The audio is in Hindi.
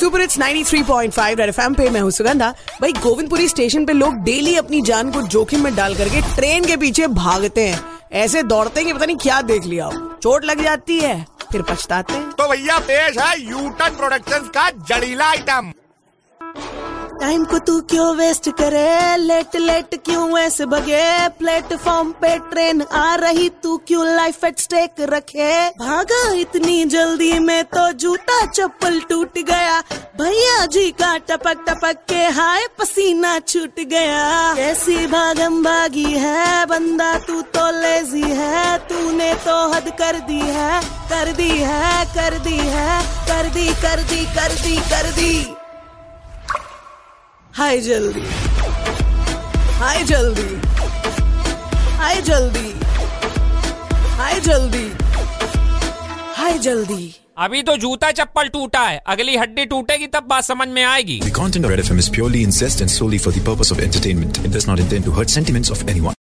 सुपर इट्स 93.5 रेड एफएम पे मैं हूँ सुगंधा। भाई, गोविंदपुरी स्टेशन पे लोग डेली अपनी जान को जोखिम में डाल करके ट्रेन के पीछे भागते हैं। ऐसे दौड़ते हैं कि पता नहीं क्या देख लिया हो। चोट लग जाती है, फिर पछताते हैं। तो भैया, पेश है यूटन प्रोडक्शंस का जड़ीला आइटम टाइम को तू क्यों वेस्ट करे? लेट लेट क्यों ऐसे भगे? प्लेटफॉर्म पे ट्रेन आ रही, तू क्यों लाइफ एट स्टेक रखे? भागा इतनी जल्दी, में तो जूता चप्पल टूट गया। भैया जी का टपक टपक के हाय, पसीना छूट गया। कैसी भागम भागी है, बंदा तू तो लेजी है। तूने तो हद कर दी है, कर दी है, कर दी है कर दी कर दी कर दी कर दी कर दी। हाय जल्दी हाय जल्दी हाय जल्दी हाय जल्दी हाय जल्दी अभी तो जूता चप्पल टूटा है अगली हड्डी टूटेगी तब बात समझ में आएगी The content of Red FM is purely incest and solely for the purpose of entertainment. It does not intend to hurt sentiments of anyone.